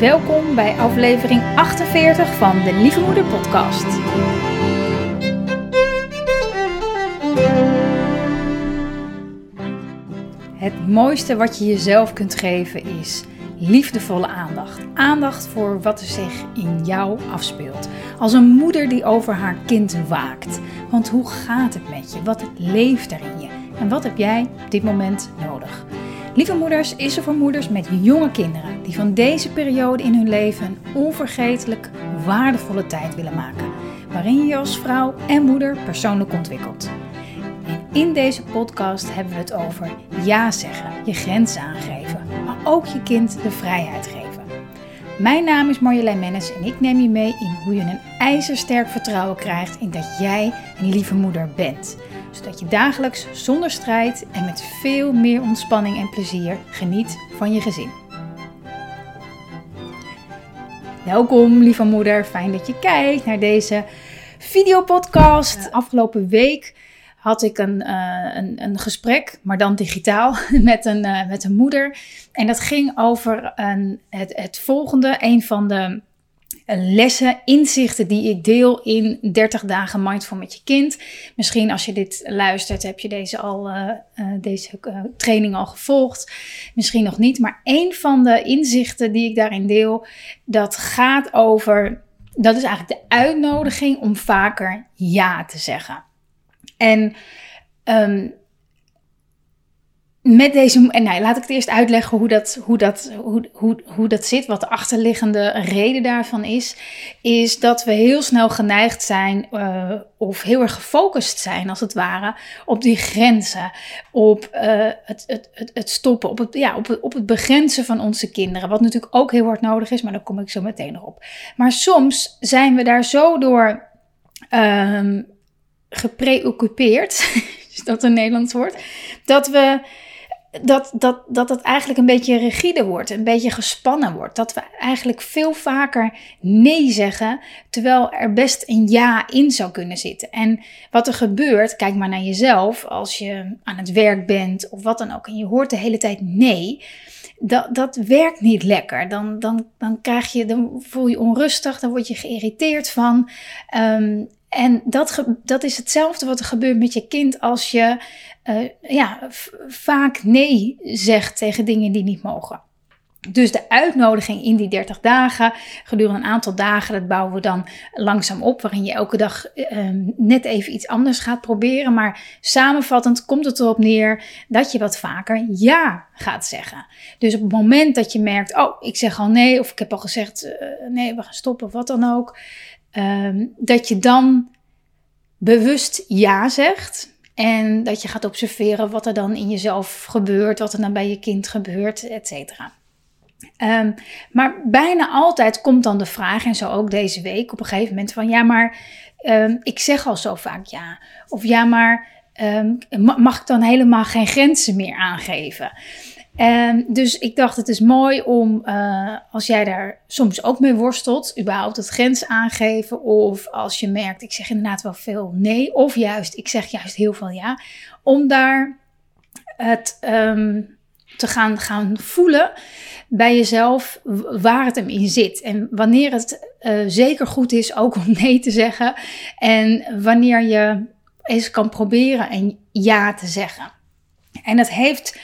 Welkom bij aflevering 48 van de Lieve Moeder Podcast. Het mooiste wat je jezelf kunt geven is liefdevolle aandacht. Aandacht voor wat er zich in jou afspeelt. Als een moeder die over haar kind waakt. Want hoe gaat het met je? Wat leeft er in je? En wat heb jij op dit moment nodig? Lieve Moeders is er voor moeders met jonge kinderen die van deze periode in hun leven een onvergetelijk waardevolle tijd willen maken, waarin je als vrouw en moeder persoonlijk ontwikkelt. En in deze podcast hebben we het over ja zeggen, je grenzen aangeven, maar ook je kind de vrijheid geven. Mijn naam is Marjolein Mennis en ik neem je mee in hoe je een ijzersterk vertrouwen krijgt in dat jij een lieve moeder bent zodat je dagelijks zonder strijd en met veel meer ontspanning en plezier geniet van je gezin. Welkom, lieve moeder. Fijn dat je kijkt naar deze videopodcast. Afgelopen week had ik een, uh, een, een, gesprek, maar dan digitaal, met een, uh, met een moeder. En dat ging over een, het, het volgende. Een van de lessen, inzichten die ik deel in 30 dagen mindful met je kind. Misschien als je dit luistert, heb je deze, al, uh, uh, deze uh, training al gevolgd. Misschien nog niet. Maar een van de inzichten die ik daarin deel, dat gaat over. Dat is eigenlijk de uitnodiging om vaker ja te zeggen. En um, met deze. En nou, laat ik het eerst uitleggen hoe dat, hoe, dat, hoe, hoe, hoe dat zit. Wat de achterliggende reden daarvan is. Is dat we heel snel geneigd zijn. Uh, of heel erg gefocust zijn, als het ware. Op die grenzen. Op het, het, het, het, stoppen. Op het, ja, op, het, op het begrenzen van onze kinderen. Wat natuurlijk ook heel hard nodig is. Maar daar kom ik zo meteen nog op. Maar soms zijn we daar zo door. Um, gepreoccupeerd. is dat een Nederlands woord? Dat we dat, dat, dat het eigenlijk een beetje rigide wordt, een beetje gespannen wordt. Dat we eigenlijk veel vaker nee zeggen, terwijl er best een ja in zou kunnen zitten. En wat er gebeurt, kijk maar naar jezelf, als je aan het werk bent of wat dan ook, en je hoort de hele tijd nee. Dat, dat werkt niet lekker. Dan, dan, dan, krijg je, dan voel je onrustig, dan word je geïrriteerd van. Um, en dat, dat is hetzelfde wat er gebeurt met je kind als je uh, ja, vaak nee zegt tegen dingen die niet mogen. Dus de uitnodiging in die 30 dagen, gedurende een aantal dagen, dat bouwen we dan langzaam op, waarin je elke dag uh, net even iets anders gaat proberen. Maar samenvattend komt het erop neer dat je wat vaker ja gaat zeggen. Dus op het moment dat je merkt, oh, ik zeg al nee, of ik heb al gezegd, uh, nee, we gaan stoppen, of wat dan ook, um, dat je dan bewust ja zegt. En dat je gaat observeren wat er dan in jezelf gebeurt, wat er dan bij je kind gebeurt, et cetera. Um, maar bijna altijd komt dan de vraag, en zo ook deze week op een gegeven moment, van ja, maar um, ik zeg al zo vaak ja. Of ja, maar um, mag ik dan helemaal geen grenzen meer aangeven? Um, dus ik dacht, het is mooi om, uh, als jij daar soms ook mee worstelt, überhaupt het grens aangeven. Of als je merkt, ik zeg inderdaad wel veel nee. Of juist, ik zeg juist heel veel ja. Om daar het um, te gaan, gaan voelen bij jezelf waar het hem in zit. En wanneer het uh, zeker goed is ook om nee te zeggen. En wanneer je eens kan proberen en ja te zeggen. En dat heeft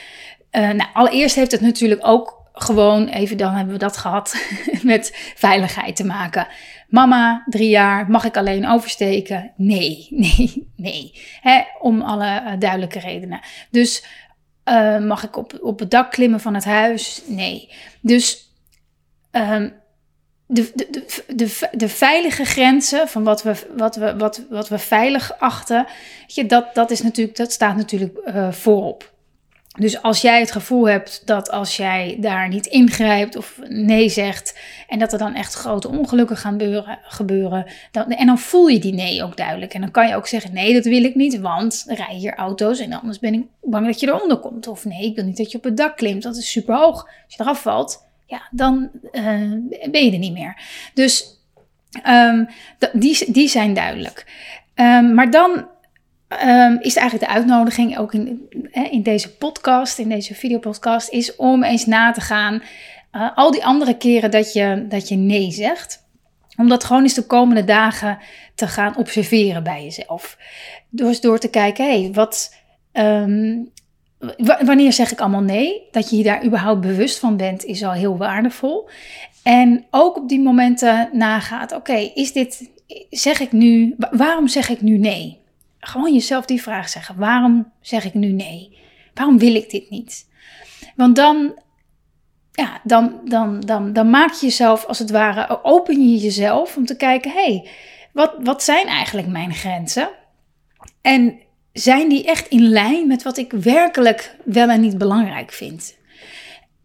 uh, nou, allereerst heeft het natuurlijk ook gewoon, even dan hebben we dat gehad, met veiligheid te maken. Mama, drie jaar, mag ik alleen oversteken? Nee, nee, nee. Hè, om alle uh, duidelijke redenen. Dus uh, mag ik op, op het dak klimmen van het huis? Nee. Dus um, de, de, de, de, de veilige grenzen van wat we, wat we, wat, wat we veilig achten, je, dat, dat, is natuurlijk, dat staat natuurlijk uh, voorop. Dus als jij het gevoel hebt dat als jij daar niet ingrijpt of nee zegt en dat er dan echt grote ongelukken gaan gebeuren, dan, en dan voel je die nee ook duidelijk. En dan kan je ook zeggen nee, dat wil ik niet, want er rijden hier auto's en anders ben ik bang dat je eronder komt. Of nee, ik wil niet dat je op het dak klimt, dat is super hoog. Als je eraf valt, ja, dan uh, ben je er niet meer. Dus um, die, die zijn duidelijk. Um, maar dan um, is eigenlijk de uitnodiging, ook in, in deze podcast, in deze videopodcast, is om eens na te gaan. uh, al die andere keren dat je, dat je nee zegt. Om dat gewoon eens de komende dagen te gaan observeren bij jezelf. Dus door te kijken, hé, hey, wat, um, wanneer zeg ik allemaal nee? Dat je je daar überhaupt bewust van bent, is al heel waardevol. En ook op die momenten nagaat, oké, is dit, zeg ik nu, waarom zeg ik nu nee? Gewoon jezelf die vraag zeggen, waarom zeg ik nu nee? Waarom wil ik dit niet? Want dan, ja, dan, dan, dan, dan maak je jezelf als het ware, open je jezelf om te kijken, hé, hey, wat, wat zijn eigenlijk mijn grenzen? En zijn die echt in lijn met wat ik werkelijk wel en niet belangrijk vind?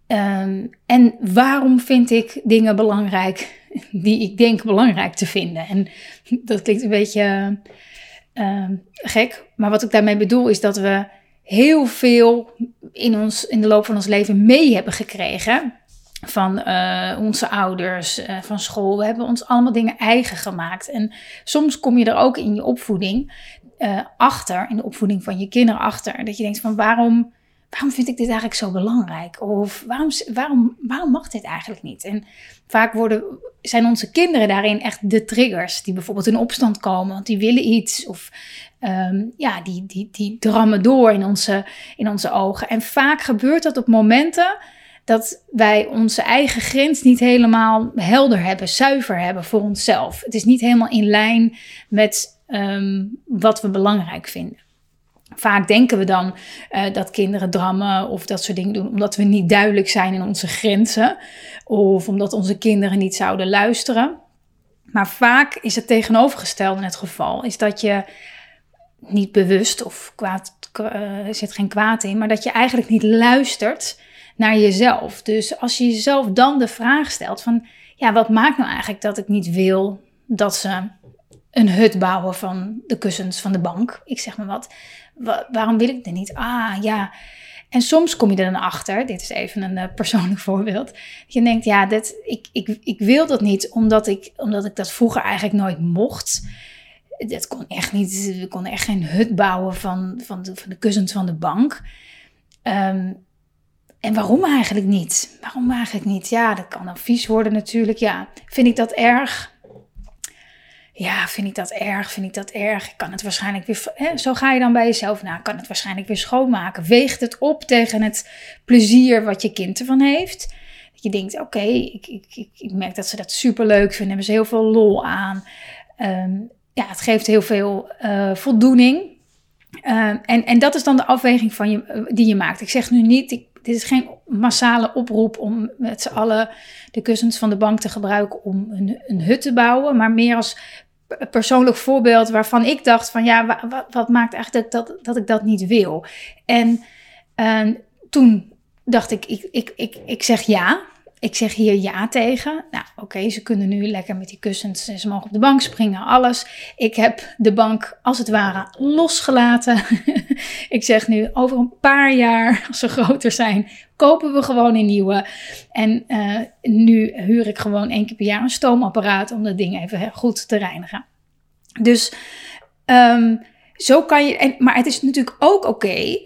Ehm, en waarom vind ik dingen belangrijk die ik denk belangrijk te vinden? En dat klinkt een beetje uh, gek, maar wat ik daarmee bedoel is dat we heel veel in, ons, in de loop van ons leven mee hebben gekregen. Van uh, onze ouders, uh, van school. We hebben ons allemaal dingen eigen gemaakt. En soms kom je er ook in je opvoeding uh, achter, in de opvoeding van je kinderen achter. Dat je denkt van waarom, waarom vind ik dit eigenlijk zo belangrijk? Of waarom, waarom, waarom mag dit eigenlijk niet? En vaak worden, zijn onze kinderen daarin echt de triggers. Die bijvoorbeeld in opstand komen, want die willen iets. Of um, ja, die, die, die drammen door in onze, in onze ogen. En vaak gebeurt dat op momenten dat wij onze eigen grens niet helemaal helder hebben, zuiver hebben voor onszelf. Het is niet helemaal in lijn met um, wat we belangrijk vinden. Vaak denken we dan uh, dat kinderen drammen of dat soort dingen doen omdat we niet duidelijk zijn in onze grenzen of omdat onze kinderen niet zouden luisteren. Maar vaak is het tegenovergestelde het geval, is dat je niet bewust of kwaad, uh, zit geen kwaad in, maar dat je eigenlijk niet luistert naar jezelf. Dus als je jezelf dan de vraag stelt van, ja, wat maakt nou eigenlijk dat ik niet wil dat ze een hut bouwen van de kussens van de bank. Ik zeg maar wat. Waarom wil ik dat niet? Ah, ja. En soms kom je er dan achter, dit is even een uh, persoonlijk voorbeeld. Dat je denkt, ja, dit, ik, ik, ik wil dat niet omdat ik, omdat ik dat vroeger eigenlijk nooit mocht. Dat kon echt niet, we konden echt geen hut bouwen van, van, de, van de kussens van de bank. Um, en waarom eigenlijk niet? Waarom eigenlijk niet? Ja, dat kan dan vies worden natuurlijk. Ja, vind ik dat erg? Ja, vind ik dat erg? Vind ik dat erg? Ik kan het waarschijnlijk weer. Hè, zo ga je dan bij jezelf na. kan het waarschijnlijk weer schoonmaken. Weegt het op tegen het plezier wat je kind ervan heeft? Dat je denkt: oké, ik, ik, ik, ik, merk dat ze dat super leuk vinden. Hebben ze heel veel lol aan. Ehm, ja, het geeft heel veel uh, voldoening. Uh, en, en dat is dan de afweging van je, uh, die je maakt. Ik zeg nu niet, ik, dit is geen massale oproep om met z'n allen de kussens van de bank te gebruiken om een, een hut te bouwen, maar meer als persoonlijk voorbeeld waarvan ik dacht van ja, wat, maakt eigenlijk dat, dat, ik dat niet wil? En uh, toen dacht ik, ik, ik, ik, ik zeg ja. Ik zeg hier ja tegen. Nou, oké, ze kunnen nu lekker met die kussens, ze mogen op de bank springen, alles. Ik heb de bank als het ware losgelaten. ik zeg nu, over een paar jaar, als ze groter zijn, kopen we gewoon een nieuwe. En uh, nu huur ik gewoon één keer per jaar een stoomapparaat om dat ding even goed te reinigen. Dus um, zo kan je. En, maar het is natuurlijk ook oké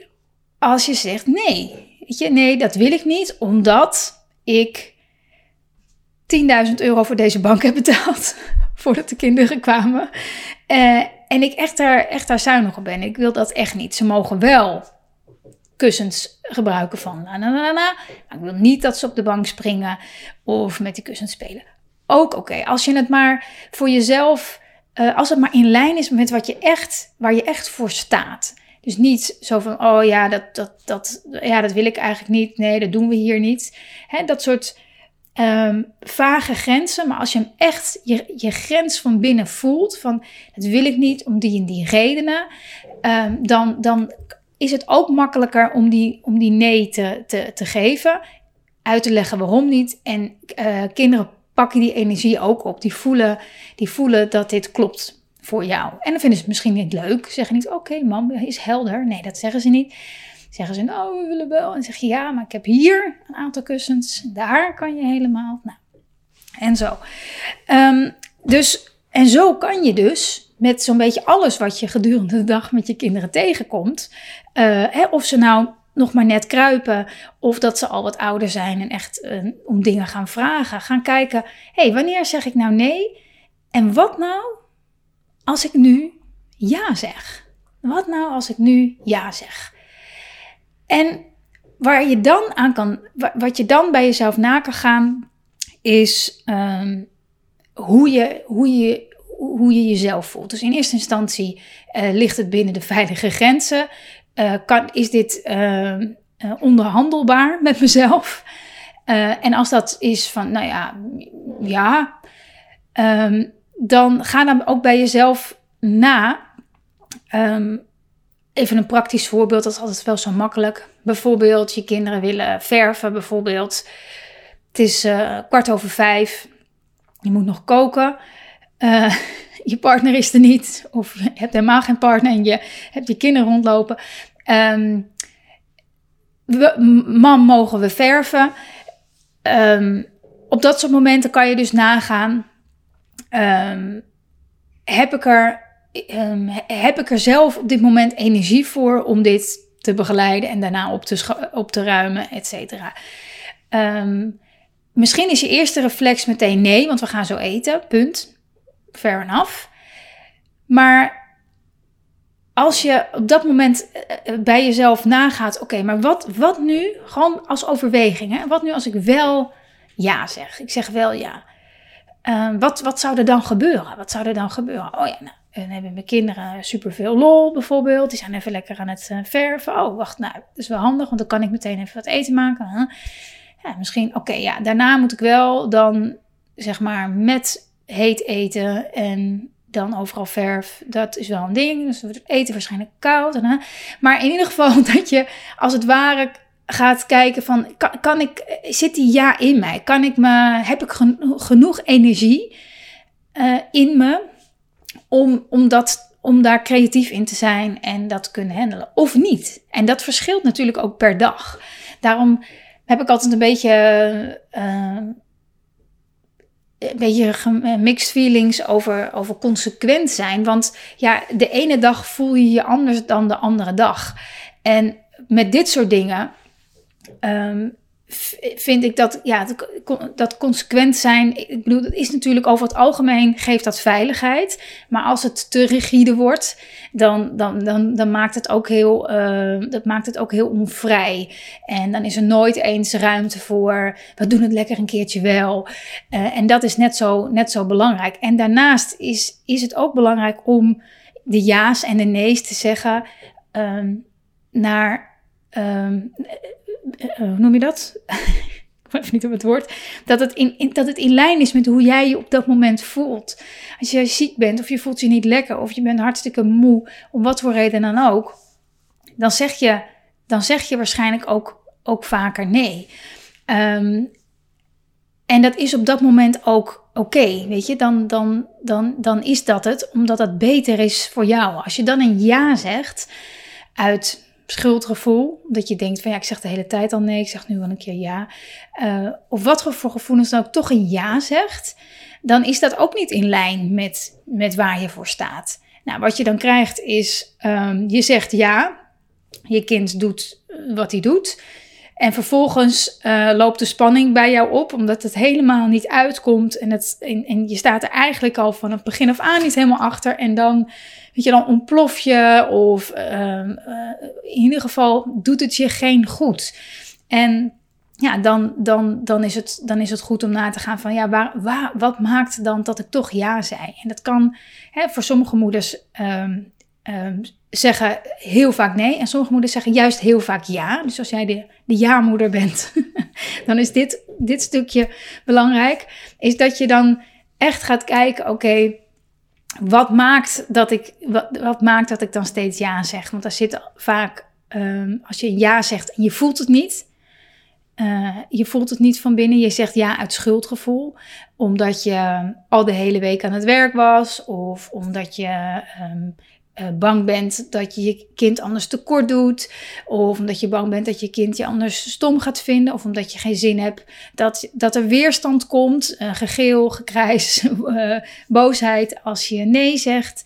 als je zegt nee. Weet je, nee, dat wil ik niet, omdat ik 10.000 euro voor deze bank heb betaald. voordat de kinderen kwamen. Uh, en ik echt daar, echt daar zuinig op ben. Ik wil dat echt niet. Ze mogen wel kussens gebruiken van na, na, na, na. Maar ik wil niet dat ze op de bank springen of met die kussens spelen. Ook oké. Als je het maar voor jezelf, uh, als het maar in lijn is met wat je echt, waar je echt voor staat. Dus niet zo van, oh ja, dat, dat, dat, ja, dat wil ik eigenlijk niet. Nee, dat doen we hier niet. Hè, dat soort um, vage grenzen. Maar als je hem echt, je, grens van binnen voelt, van dat wil ik niet om die en die redenen. Um, dan, dan is het ook makkelijker om die, om die nee te, te, te geven. Uit te leggen waarom niet. En uh, kinderen pakken die energie ook op. Die voelen, die voelen dat dit klopt voor jou. En dan vinden ze het misschien niet leuk. Zeggen niet, oké okay, mam, is helder. Nee, dat zeggen ze niet. Zeggen ze, nou, we willen wel. En zeg je, ja, maar ik heb hier een aantal kussens. Daar kan je helemaal. Nou, en zo. Um, dus, en zo kan je dus met zo'n beetje alles wat je gedurende de dag met je kinderen tegenkomt. Uh, hè, of ze nou nog maar net kruipen. Of dat ze al wat ouder zijn en echt uh, om dingen gaan vragen. Gaan kijken, hé, hey, wanneer zeg ik nou nee? En wat nou als ik nu ja zeg? Wat nou als ik nu ja zeg? En waar je dan aan kan, wat je dan bij jezelf na kan gaan, is um, hoe, je, hoe, je, hoe je jezelf voelt. Dus in eerste instantie uh, ligt het binnen de veilige grenzen. Uh, kan, is dit uh, onderhandelbaar met mezelf? en als dat is van, nou ja, ja, um, dan ga dan ook bij jezelf na. Even een praktisch voorbeeld, dat is altijd wel zo makkelijk. Bijvoorbeeld, je kinderen willen verven, bijvoorbeeld. Het is uh, kwart over vijf. Je moet nog koken. Uh, je partner is er niet. Of je hebt helemaal geen partner en je hebt je kinderen rondlopen. We, mam, mogen we verven? Um, op dat soort momenten kan je dus nagaan. Um, heb, ik er, heb ik er zelf op dit moment energie voor om dit te begeleiden en daarna op te, op te ruimen, et cetera? Misschien is je eerste reflex meteen nee, want we gaan zo eten, punt. Fair enough. Maar als je op dat moment eh, eh, bij jezelf nagaat, oké, maar wat, wat nu? Gewoon als overweging, hè? Wat nu als ik wel ja zeg? Ik zeg wel ja. Uh, wat, wat zou er dan gebeuren? Wat zou er dan gebeuren? Oh ja, nou, dan hebben mijn kinderen superveel lol bijvoorbeeld. Die zijn even lekker aan het verven. Oh, wacht, nou, dat is wel handig, want dan kan ik meteen even wat eten maken. Ja, misschien, oké, ja, daarna moet ik wel dan zeg maar met heet eten en dan overal verf. Dat is wel een ding. Dus het eten waarschijnlijk koud. En, maar in ieder geval dat je als het ware gaat kijken van, kan, ik, zit die ja in mij? Kan ik me, heb ik genoeg energie uh, in me om, om, dat, om daar creatief in te zijn en dat te kunnen handelen? Of niet? En dat verschilt natuurlijk ook per dag. Daarom heb ik altijd een beetje, uh, een beetje mixed feelings over, over consequent zijn. Want ja, de ene dag voel je je anders dan de andere dag. En met dit soort dingen um, vind ik dat, ja, dat consequent zijn. Ik bedoel, dat is natuurlijk over het algemeen geeft dat veiligheid. Maar als het te rigide wordt, dan, dan, dan, dan maakt, het ook heel, uh, dat maakt het ook heel onvrij. En dan is er nooit eens ruimte voor. We doen het lekker een keertje wel. Uh, en dat is net zo, net zo belangrijk. En daarnaast is, is het ook belangrijk om de ja's en de nee's te zeggen um, naar. Uh, hoe noem je dat? ik weet niet op het woord. Dat het in, dat het in lijn is met hoe jij je op dat moment voelt. Als je ziek bent of je voelt je niet lekker of je bent hartstikke moe, om wat voor reden dan ook, dan zeg je, dan zeg je waarschijnlijk ook, ook vaker nee. Um, en dat is op dat moment ook oké, weet je, dan, dan, dan, dan is dat het, omdat dat beter is voor jou. Als je dan een ja zegt uit schuldgevoel. Dat je denkt van ja, ik zeg de hele tijd al nee, ik zeg nu wel een keer ja. Uh, of wat voor gevoelens dan ook toch een ja zegt. Dan is dat ook niet in lijn met, met waar je voor staat. Nou, wat je dan krijgt is, um, je zegt ja. Je kind doet wat hij doet. En vervolgens uh, loopt de spanning bij jou op, omdat het helemaal niet uitkomt. En, het, en, je staat er eigenlijk al van het begin af aan niet helemaal achter. En dan weet je, dan ontplof je of uh, uh, in ieder geval doet het je geen goed. En ja, dan, dan, dan, is het, dan is het goed om na te gaan van ja, waar, waar, wat maakt dan dat ik toch ja zei? En dat kan hè, voor sommige moeders um, um, zeggen heel vaak nee. En sommige moeders zeggen juist heel vaak ja. Dus als jij de, de ja-moeder bent, dan is dit, dit stukje belangrijk. Is dat je dan echt gaat kijken, oké, wat, maakt dat ik, wat, wat, maakt dat ik dan steeds ja zeg? Want daar zit vaak, um, als je ja zegt en je voelt het niet. Uh, je voelt het niet van binnen. Je zegt ja uit schuldgevoel. Omdat je al de hele week aan het werk was. Of omdat je um, uh, bang bent dat je je kind anders tekort doet. Of omdat je bang bent dat je kind je anders stom gaat vinden. Of omdat je geen zin hebt dat, dat er weerstand komt. Uh, gegeel, gekrijs, uh, boosheid als je nee zegt.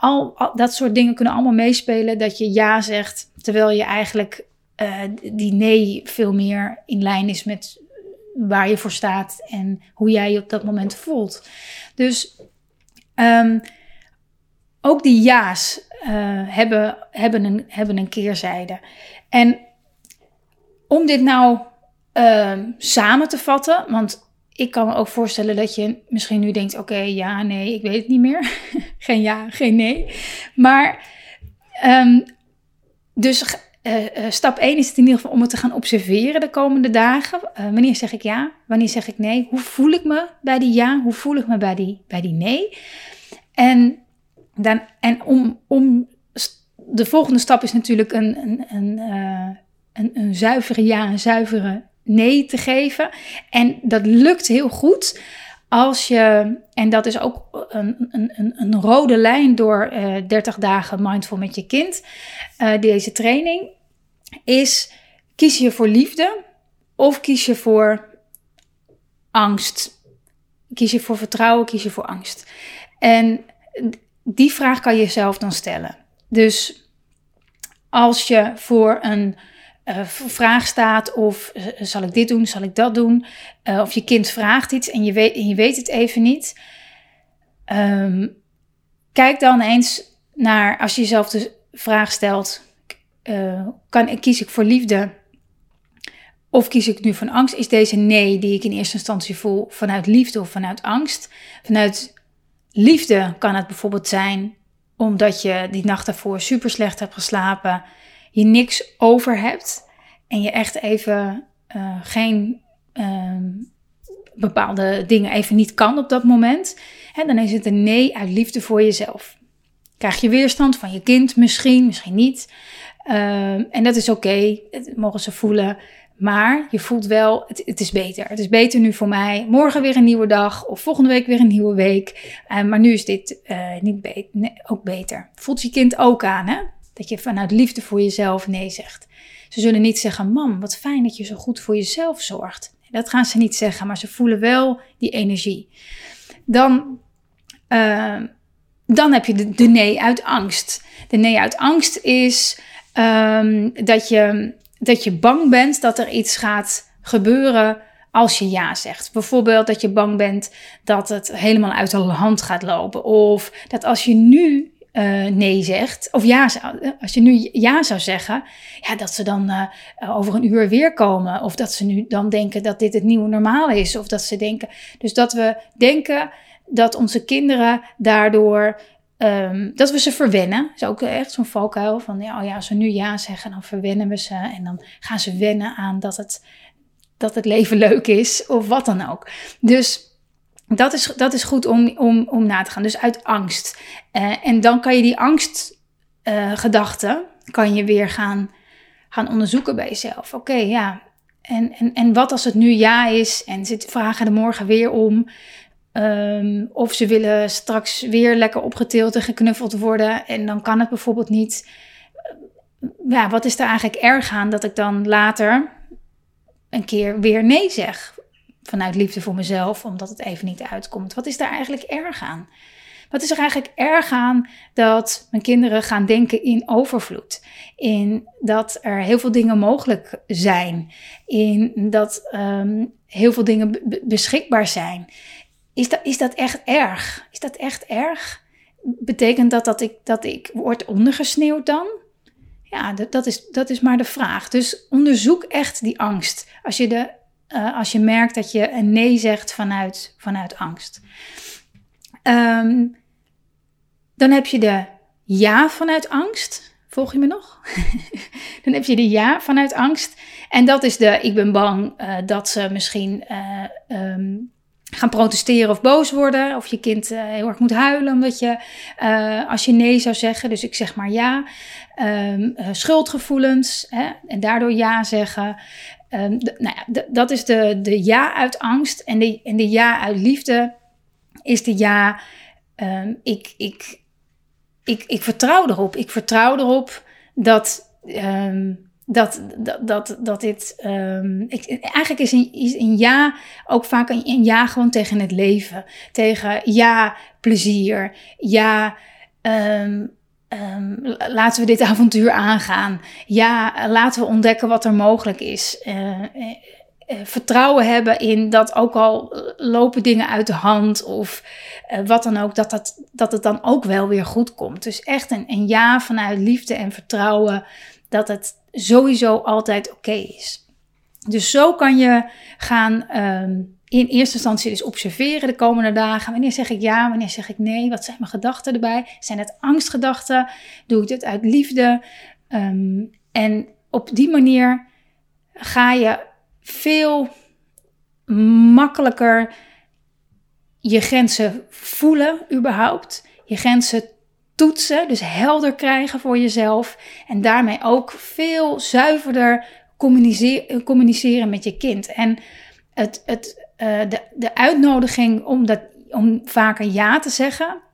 Al, al, dat soort dingen kunnen allemaal meespelen dat je ja zegt terwijl je eigenlijk die nee veel meer in lijn is met waar je voor staat en hoe jij je op dat moment voelt. Dus um, ook die ja's uh, hebben, hebben, een, hebben een keerzijde. En om dit nou uh, samen te vatten, want ik kan me ook voorstellen dat je misschien nu denkt: oké, ja, nee, ik weet het niet meer. geen ja, geen nee. Maar um, dus uh, uh, stap 1 is het in ieder geval om het te gaan observeren de komende dagen. Wanneer zeg ik ja? Wanneer zeg ik nee? Hoe voel ik me bij die ja? Hoe voel ik me bij die, bij die nee? En, dan, en om, om de volgende stap is natuurlijk een, een, een, een, een zuivere ja, een zuivere nee te geven. En dat lukt heel goed als je, en dat is ook een, een, een rode lijn door uh, 30 dagen mindful met je kind, uh, deze training, is kies je voor liefde of kies je voor angst? Kies je voor vertrouwen, kies je voor angst? En die vraag kan je jezelf dan stellen. Dus als je voor een uh, vraag staat of uh, zal ik dit doen, zal ik dat doen, uh, of je kind vraagt iets en je weet, je weet het even niet. Um, kijk dan eens naar, als je jezelf de vraag stelt, kan, kies ik voor liefde of kies ik nu van angst? Is deze nee die ik in eerste instantie voel vanuit liefde of vanuit angst? Vanuit liefde kan het bijvoorbeeld zijn omdat je die nacht daarvoor super slecht hebt geslapen je niks over hebt en je echt even uh, geen uh, bepaalde dingen even niet kan op dat moment, hè, dan is het een nee uit liefde voor jezelf. Krijg je weerstand van je kind misschien, misschien niet. Uh, en dat is oké, mogen ze voelen. Maar je voelt wel, het, het, is beter. Het is beter nu voor mij. Morgen weer een nieuwe dag of volgende week weer een nieuwe week. Uh, maar nu is dit uh, niet ook beter. Voelt je kind ook aan, hè? Dat je vanuit liefde voor jezelf nee zegt. Ze zullen niet zeggen: Mam, wat fijn dat je zo goed voor jezelf zorgt. Dat gaan ze niet zeggen, maar ze voelen wel die energie. Dan, uh, dan heb je de, nee uit angst. De nee uit angst is um, dat, je, dat je bang bent dat er iets gaat gebeuren als je ja zegt. Bijvoorbeeld dat je bang bent dat het helemaal uit de hand gaat lopen. Of dat als je nu uh, nee zegt, of ja, als je nu ja zou zeggen, ja, dat ze dan uh, over een uur weer komen. Of dat ze nu dan denken dat dit het nieuwe normaal is. Of dat ze denken, dus dat we denken dat onze kinderen daardoor, um, dat we ze verwennen. Dat is ook echt zo'n valkuil van, ja, oh ja, als we nu ja zeggen, dan verwennen we ze. En dan gaan ze wennen aan dat het, dat het leven leuk is, of wat dan ook. Dus dat is, dat is goed om, om, om na te gaan. Dus uit angst. Uh, en dan kan je die angstgedachten uh, kan je weer gaan, gaan onderzoeken bij jezelf. Oké, ja. En, en, en wat als het nu ja is en ze vragen er morgen weer om. Um, of ze willen straks weer lekker opgetild en geknuffeld worden. En dan kan het bijvoorbeeld niet. Ja, wat is er eigenlijk erg aan dat ik dan later een keer weer nee zeg? vanuit liefde voor mezelf, omdat het even niet uitkomt. Wat is daar eigenlijk erg aan? Wat is er eigenlijk erg aan dat mijn kinderen gaan denken in overvloed? In dat er heel veel dingen mogelijk zijn. In dat um, heel veel dingen beschikbaar zijn. Is dat, is dat echt erg? Is dat echt erg? Betekent dat dat ik, dat ik word ondergesneeuwd dan? Ja, dat, is, dat is maar de vraag. Dus onderzoek echt die angst. Als je de uh, als je merkt dat je een nee zegt vanuit, vanuit angst. Um, dan heb je de ja vanuit angst. Volg je me nog? dan heb je de ja vanuit angst. En dat is de ik ben bang uh, dat ze misschien uh, um, gaan protesteren of boos worden. Of je kind uh, heel erg moet huilen omdat je, als je nee zou zeggen. Dus ik zeg maar ja. Um, schuldgevoelens hè, en daardoor ja zeggen. Um, nou ja, dat is de, de ja uit angst. En de, en de ja uit liefde is de ja. Um, ik, ik, ik, ik vertrouw erop. Ik vertrouw erop dat. Dat, dat, dat, dat dit. Ik, eigenlijk is een, is een ja ook vaak een, ja gewoon tegen het leven. Tegen ja, plezier. Ja, ehm, laten we dit avontuur aangaan. Ja, laten we ontdekken wat er mogelijk is. Uh, uh, vertrouwen hebben in dat ook al lopen dingen uit de hand of wat dan ook, dat, dat, dat het dan ook wel weer goed komt. Dus echt een, een ja vanuit liefde en vertrouwen dat het sowieso altijd oké is. Dus zo kan je gaan um, in eerste instantie dus observeren de komende dagen. Wanneer zeg ik ja, wanneer zeg ik nee? Wat zijn mijn gedachten erbij? Zijn het angstgedachten? Doe ik dit uit liefde? Um, en op die manier ga je veel makkelijker je grenzen voelen überhaupt. Je grenzen toetsen, dus helder krijgen voor jezelf. En daarmee ook veel zuiverder communiceren, met je kind. En het, het, uh, de, de uitnodiging om, dat, om vaker ja te zeggen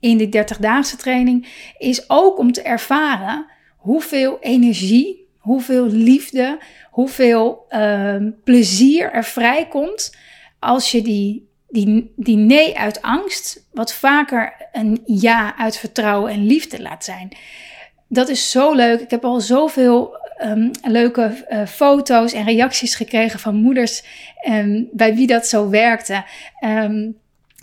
in die 30-daagse training is ook om te ervaren hoeveel energie, hoeveel liefde, hoeveel uh, plezier er vrijkomt als je die, die, die nee uit angst wat vaker een ja uit vertrouwen en liefde laat zijn. Dat is zo leuk. Ik heb al zoveel um, leuke uh, foto's en reacties gekregen van moeders um, bij wie dat zo werkte. Um,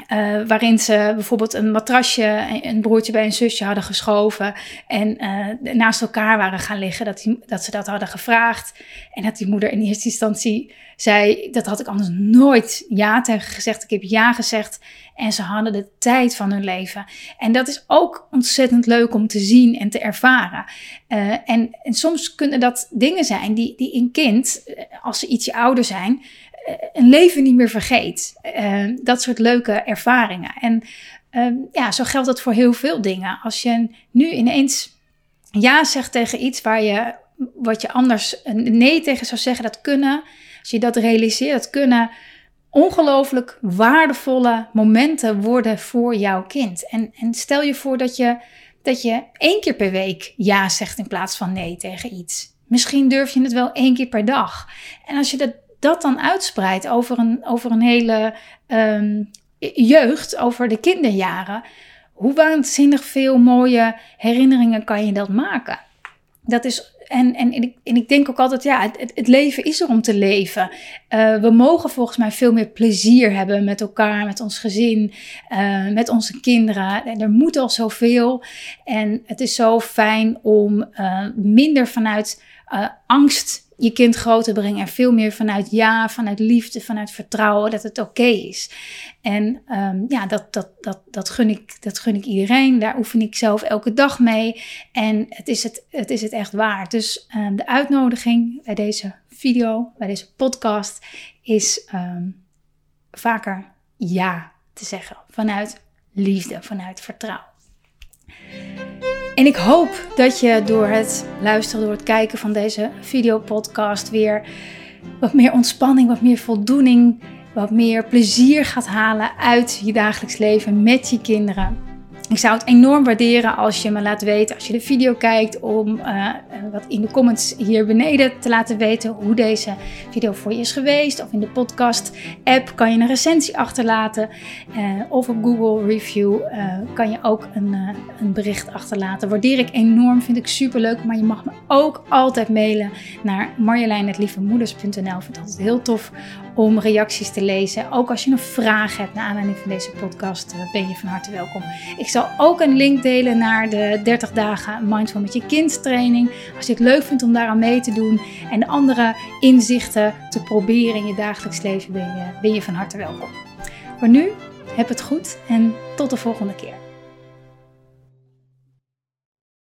uh, waarin ze bijvoorbeeld een matrasje, een broertje bij een zusje hadden geschoven en uh, naast elkaar waren gaan liggen, dat, dat ze dat hadden gevraagd. En dat die moeder in eerste instantie zei, dat had ik anders nooit ja tegen gezegd. Ik heb ja gezegd en ze hadden de tijd van hun leven. En dat is ook ontzettend leuk om te zien en te ervaren. En, en soms kunnen dat dingen zijn die, die een kind, als ze ietsje ouder zijn, een leven niet meer vergeet. Uh, dat soort leuke ervaringen. En uh, ja, zo geldt dat voor heel veel dingen. Als je nu ineens ja zegt tegen iets waar je, wat je anders een nee tegen zou zeggen, dat kunnen, als je dat realiseert, kunnen ongelooflijk waardevolle momenten worden voor jouw kind. En, en stel je voor dat je, dat je één keer per week ja zegt in plaats van nee tegen iets. Misschien durf je het wel één keer per dag. En als je dat dat dan uitspreidt over een, over een hele um, jeugd, over de kinderjaren, hoe waanzinnig veel mooie herinneringen kan je dat maken? Dat is, en, en, en, ik, en ik denk ook altijd, ja, het, het leven is er om te leven. Uh, we mogen volgens mij veel meer plezier hebben met elkaar, met ons gezin, uh, met onze kinderen. En er moet al zoveel. En het is zo fijn om uh, minder vanuit angst je kind groter brengen. En veel meer vanuit ja, vanuit liefde, vanuit vertrouwen dat het oké is. En um, ja, dat, dat, dat, dat, gun ik, dat gun ik iedereen. Daar oefen ik zelf elke dag mee. En het is het, het, is het echt waard. Dus um, de uitnodiging bij deze video, bij deze podcast, is um, vaker ja te zeggen. Vanuit liefde, vanuit vertrouwen. En ik hoop dat je door het luisteren, door het kijken van deze videopodcast weer wat meer ontspanning, wat meer voldoening, wat meer plezier gaat halen uit je dagelijks leven met je kinderen. Ik zou het enorm waarderen als je me laat weten, als je de video kijkt, om uh, wat in de comments hier beneden te laten weten hoe deze video voor je is geweest. Of in de podcast app kan je een recensie achterlaten. Uh, of op Google Review kan je ook een, een bericht achterlaten. Waardeer ik enorm, vind ik super leuk. Maar je mag me ook altijd mailen naar marjolein.lievemoeders.nl. Ik vind altijd heel tof om reacties te lezen. Ook als je een vraag hebt naar aanleiding van deze podcast, ben je van harte welkom. Ik zal ook een link delen naar de 30 dagen Mindful met je kind training. Als je het leuk vindt om daaraan mee te doen en andere inzichten te proberen in je dagelijks leven, ben je, ben je van harte welkom. Voor nu, heb het goed en tot de volgende keer.